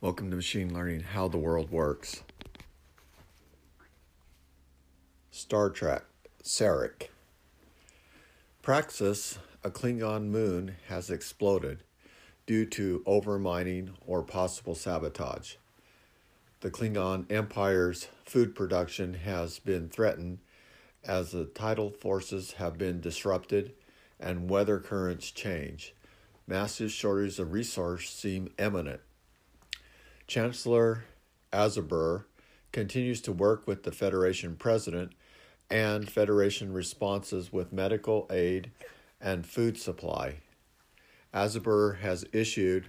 Welcome to Machine Learning How the World Works. Star Trek, Sarek. Praxis, a Klingon moon, has exploded due to overmining or possible sabotage. The Klingon Empire's food production has been threatened as the tidal forces have been disrupted and weather currents change. Massive shortages of resource seem imminent. Chancellor Azetbur continues to work with the Federation president and Federation responses with medical aid and food supply. Azetbur has issued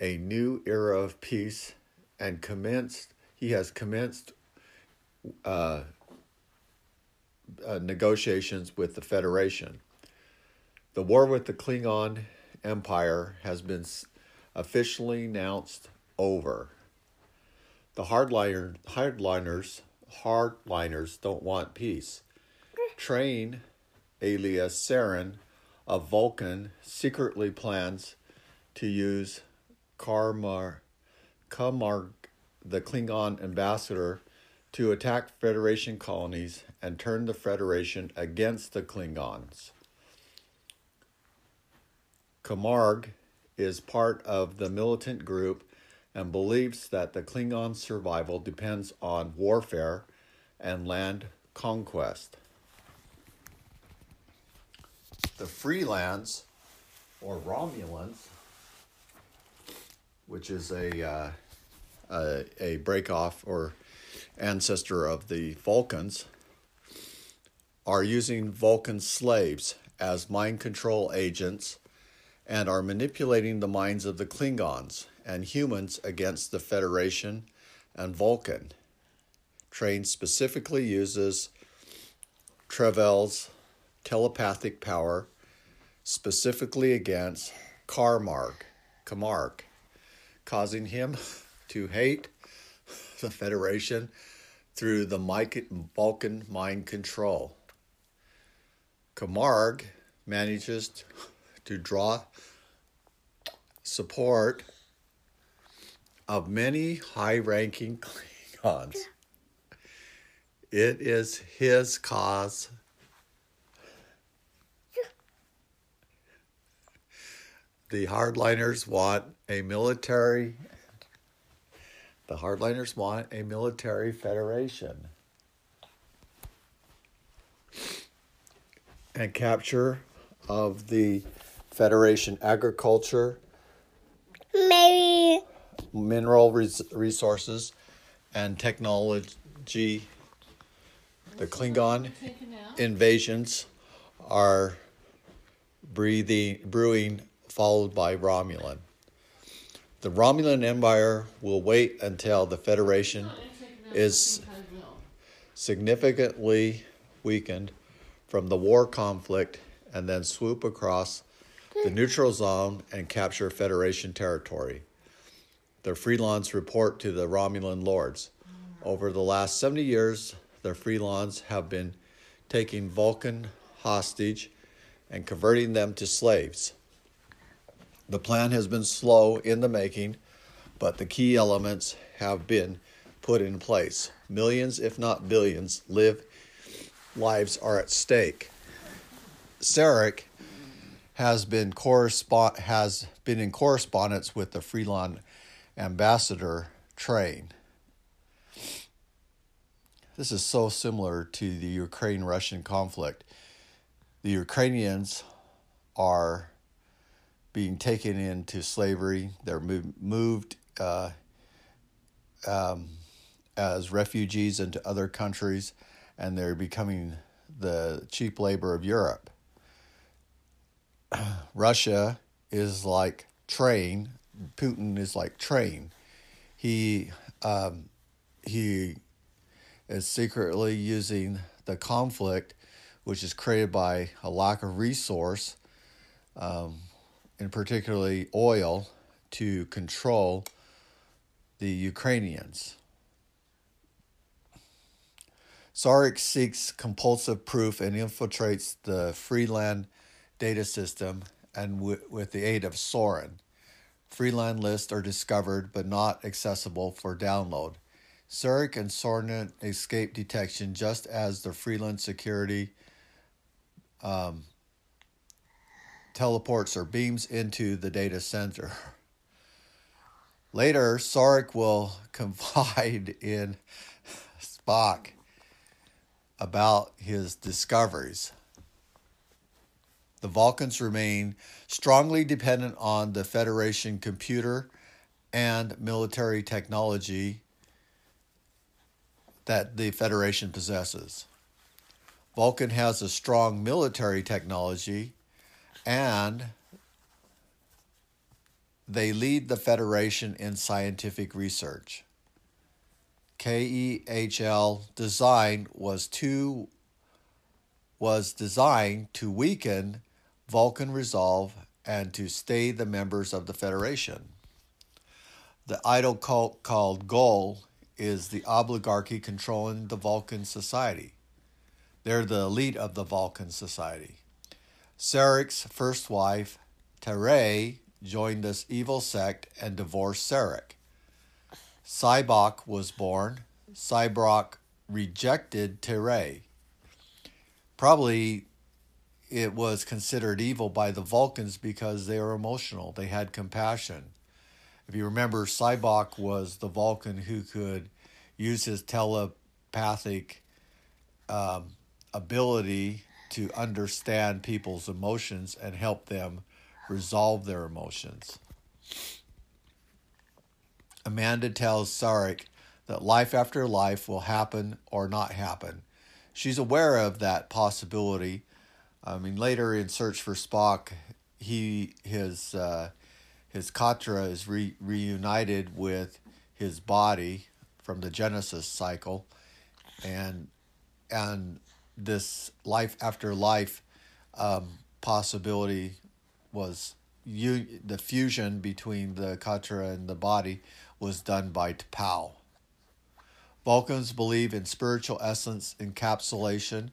a new era of peace and commenced. He has commenced uh, uh, negotiations with the Federation. The war with the Klingon Empire has been officially announced over. The hardliner, hardliners, hardliners don't want peace. Train, alias Saren, of Vulcan, secretly plans to use Karmar, Kamar, the Klingon ambassador, to attack Federation colonies and turn the Federation against the Klingons. Kamarag is part of the militant group and believes that the Klingon survival depends on warfare and land conquest. The Freelans, or Romulans, which is a, uh, a, a breakoff or ancestor of the Vulcans, are using Vulcan slaves as mind control agents and are manipulating the minds of the Klingons and humans against the Federation and Vulcan. Train specifically uses Trevel's telepathic power specifically against Karmark, Kamarag, causing him to hate the Federation through the Vulcan mind control. Kamarag manages to draw support of many high ranking Klingons. It is his cause. The hardliners want a military the hardliners want a military federation. And capture of the Federation agriculture, maybe mineral res- resources, and technology. The Klingon invasions are breathing, brewing, followed by Romulan. The Romulan Empire will wait until the Federation is significantly weakened from the war conflict and then swoop across the neutral zone and capture Federation territory. The Freelans report to the Romulan lords. Over the last 70 years, the Freelans have been taking Vulcan hostage and converting them to slaves. The plan has been slow in the making, but the key elements have been put in place. Millions, if not billions, live lives are at stake. Sarek has been correspond has been in correspondence with the Freelan ambassador Train. This is so similar to the Ukraine Russian conflict. The Ukrainians are being taken into slavery. They're moved uh, um, as refugees into other countries, and they're becoming the cheap labor of Europe. Russia is like train. Putin is like trained. He um, he is secretly using the conflict, which is created by a lack of resource. Um, and particularly oil, to control the Ukrainians. Sarek seeks compulsive proof and infiltrates the Freelan data system and w- with the aid of Soran. Freelan lists are discovered but not accessible for download. Sarek and Soran escape detection just as the Freelan security um, teleports or beams into the data center. Later, Sarek will confide in Spock about his discoveries. The Vulcans remain strongly dependent on the Federation computer and military technology that the Federation possesses. Vulcan has a strong military technology and they lead the Federation in scientific research. KEHL design was to was designed to weaken Vulcan resolve and to stay the members of the Federation. The idol cult called Gol is the oligarchy controlling the Vulcan society. They're the elite of the Vulcan society. Sarek's first wife, T'Rea, joined this evil sect and divorced Sarek. Sybok was born. Sybok rejected T'Rea. Probably it was considered evil by the Vulcans because they were emotional. They had compassion. If you remember, Sybok was the Vulcan who could use his telepathic um, ability to understand people's emotions and help them resolve their emotions. Amanda tells Sarek that life after life will happen or not happen. She's aware of that possibility. I mean, later in Search for Spock, he his uh, his Katra is re- reunited with his body from the Genesis cycle, and and this life after life um, possibility was you the fusion between the Katra and the body was done by T'Pau. Vulcans believe in spiritual essence encapsulation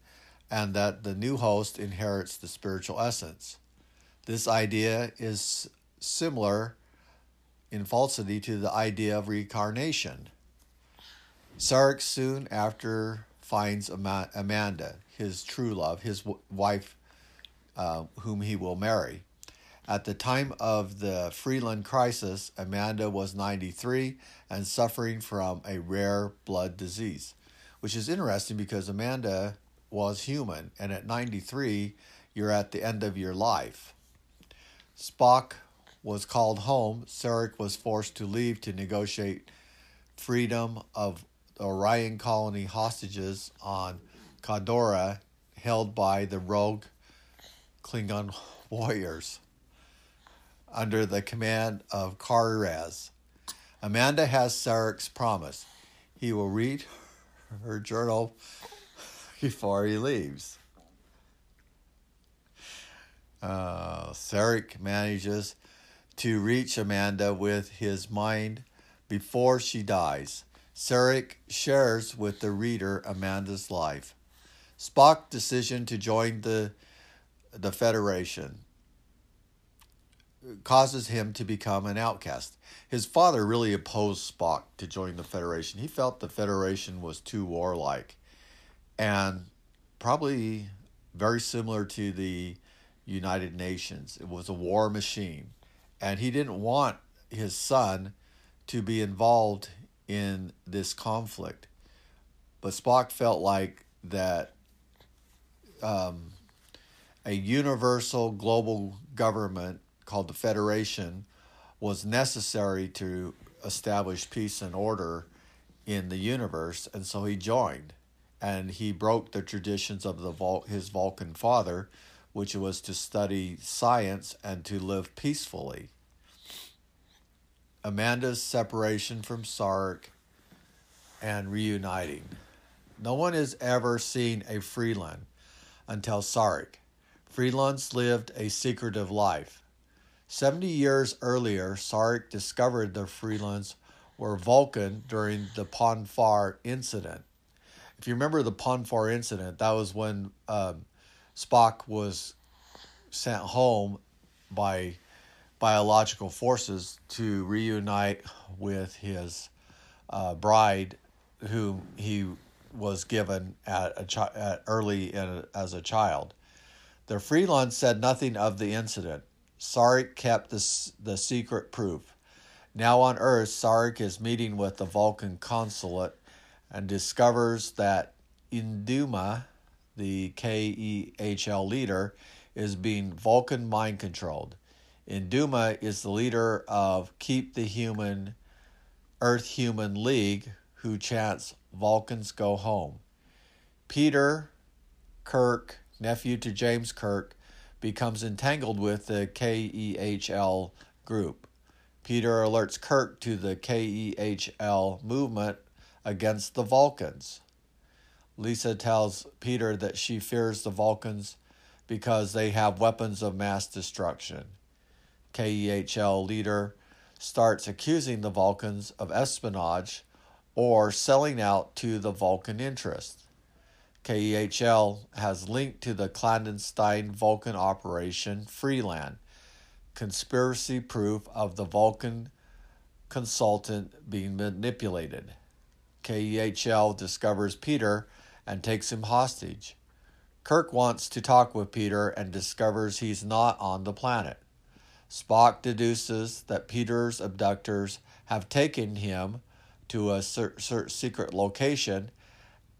and that the new host inherits the spiritual essence. This idea is similar in falsity to the idea of reincarnation. Sarek soon after finds Amanda, his true love, his wife, uh, whom he will marry. At the time of the Freelan crisis, Amanda was 93 and suffering from a rare blood disease, which is interesting because Amanda was human, and at 93, you're at the end of your life. Spock was called home. Sarek was forced to leave to negotiate freedom of Orion colony hostages on Kandora held by the rogue Klingon warriors under the command of Kariraz. Amanda has Sarek's promise. He will read her journal before he leaves. Uh, Sarek manages to reach Amanda with his mind before she dies. Sarek shares with the reader Amanda's life. Spock's decision to join the, the Federation causes him to become an outcast. His father really opposed Spock to join the Federation. He felt the Federation was too warlike and probably very similar to the United Nations. It was a war machine. And he didn't want his son to be involved in this conflict. But Spock felt like that um, a universal global government called the Federation was necessary to establish peace and order in the universe, and so he joined. And he broke the traditions of the Vul- his Vulcan father, which was to study science and to live peacefully. Amanda's separation from Sarek and reuniting. No one has ever seen a Freelan until Sarek. Freelans lived a secretive life. 70 years earlier, Sarek discovered the Freelans were Vulcan during the Pon farr incident. If you remember the Pon farr incident, that was when um, Spock was sent home by biological forces to reunite with his uh, bride, whom he was given at a chi- at early in, as a child. The Freelan said nothing of the incident. Sarek kept the, the secret proof. Now on Earth, Sarek is meeting with the Vulcan consulate and discovers that Induma, the KEHL leader, is being Vulcan mind controlled. Induma is the leader of Keep the Human Earth Human League, who chants Vulcans go home. Peter, Kirk, nephew to James Kirk, becomes entangled with the KEHL group. Peter alerts Kirk to the KEHL movement against the Vulcans. Lisa tells Peter that she fears the Vulcans because they have weapons of mass destruction. KEHL leader starts accusing the Vulcans of espionage or selling out to the Vulcan interest. KEHL has linked to the clandestine Vulcan operation Freelan, conspiracy proof of the Vulcan consultant being manipulated. KEHL discovers Peter and takes him hostage. Kirk wants to talk with Peter and discovers he's not on the planet. Spock deduces that Peter's abductors have taken him to a secret location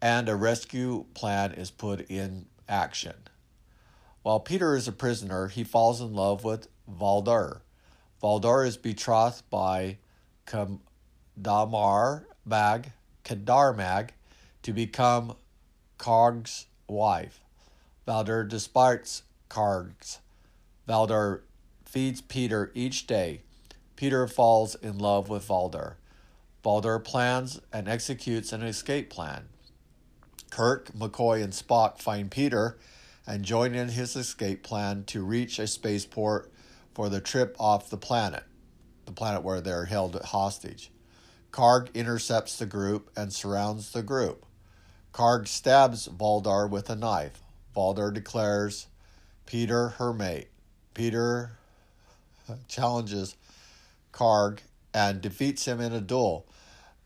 and a rescue plan is put in action. While Peter is a prisoner, he falls in love with Valdar. Valdar is betrothed by Kadamar Mag, Kadar Mag to become Karg's wife. Valdar despises Karg's. Valdar feeds Peter each day. Peter falls in love with Valdar. Valdar plans and executes an escape plan. Kirk, McCoy, and Spock find Peter and join in his escape plan to reach a spaceport for the trip off the planet, the planet where they're held hostage. Karg intercepts the group and surrounds the group. Karg stabs Valdar with a knife. Valdar declares Peter her mate. Peter challenges Karg and defeats him in a duel,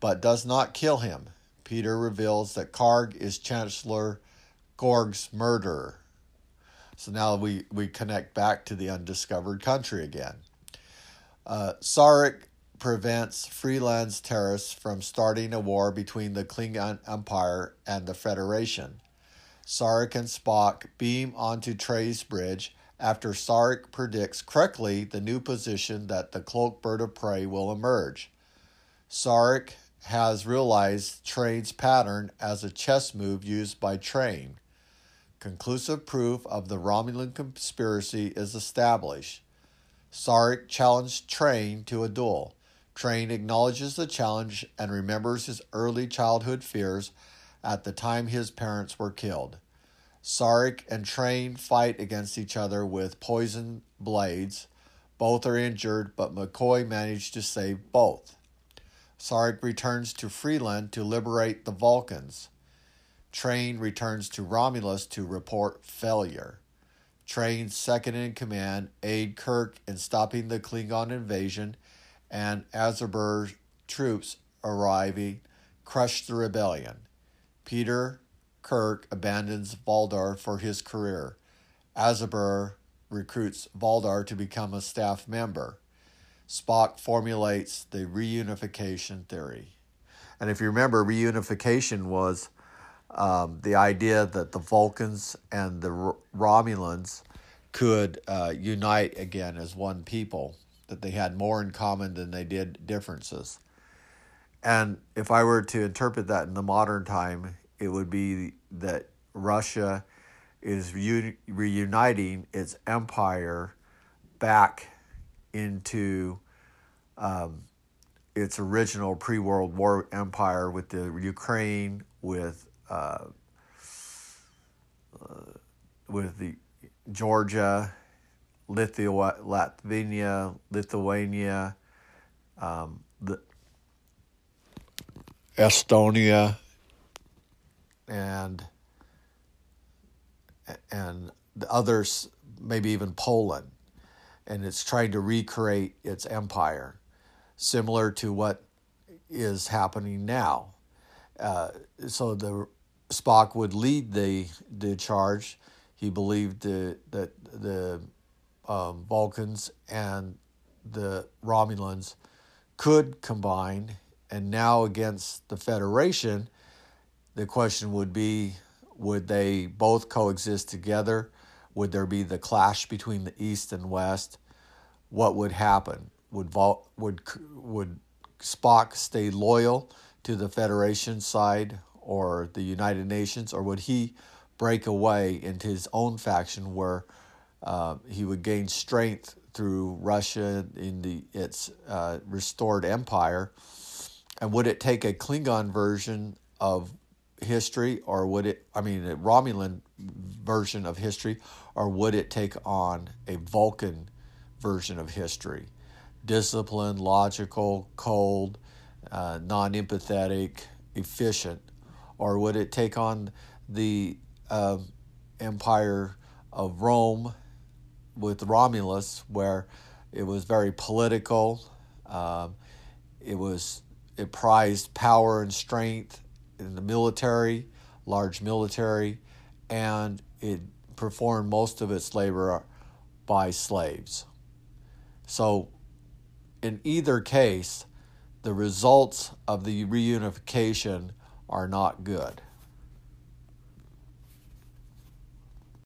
but does not kill him. Peter reveals that Karg is Chancellor Gorg's murderer. So now we, we connect back to the undiscovered country again. Uh, Sarek prevents Freelan's terrorists from starting a war between the Klingon Empire and the Federation. Sarek and Spock beam onto Trey's bridge after Sarek predicts correctly the new position that the cloaked bird of prey will emerge. Sarek has realized Train's pattern as a chess move used by Train. Conclusive proof of the Romulan conspiracy is established. Sarek challenged Train to a duel. Train acknowledges the challenge and remembers his early childhood fears at the time his parents were killed. Sarek and Train fight against each other with poison blades. Both are injured, but McCoy managed to save both. Sarek returns to Freelan to liberate the Vulcans. Train returns to Romulus to report failure. Train's second in command aid Kirk in stopping the Klingon invasion, and Azetbur troops arriving crush the rebellion. Peter Kirk abandons Valdar for his career. Azetbur recruits Valdar to become a staff member. Spock formulates the reunification theory. And if you remember, reunification was um, the idea that the Vulcans and the Romulans could uh, unite again as one people, that they had more in common than they did differences. And if I were to interpret that in the modern time, it would be that Russia is reuniting its empire back into um, its original pre World War empire with the Ukraine, with uh, uh, with the Georgia, Lithua, Latvia, Lithuania, um, the Estonia, and and the others, maybe even Poland and it's trying to recreate its empire, similar to what is happening now. Uh, so the Spock would lead the the charge. He believed the, that the um, Vulcans and the Romulans could combine, and now against the Federation, the question would be would they both coexist together? Would there be the clash between the East and West? What would happen? Would Vol- would would Spock stay loyal to the Federation side or the United Nations, or would he break away into his own faction where uh, he would gain strength through Russia in the its uh, restored empire? And would it take a Klingon version of history, or would it? I mean, a Romulan version of history, or would it take on a Vulcan version of history? Disciplined, logical, cold, uh, non empathetic, efficient? Or would it take on the uh, empire of Rome with Romulus, where it was very political? Um, it was it prized power and strength in the military, large military, and it performed most of its labor by slaves. So, in either case, the results of the reunification are not good.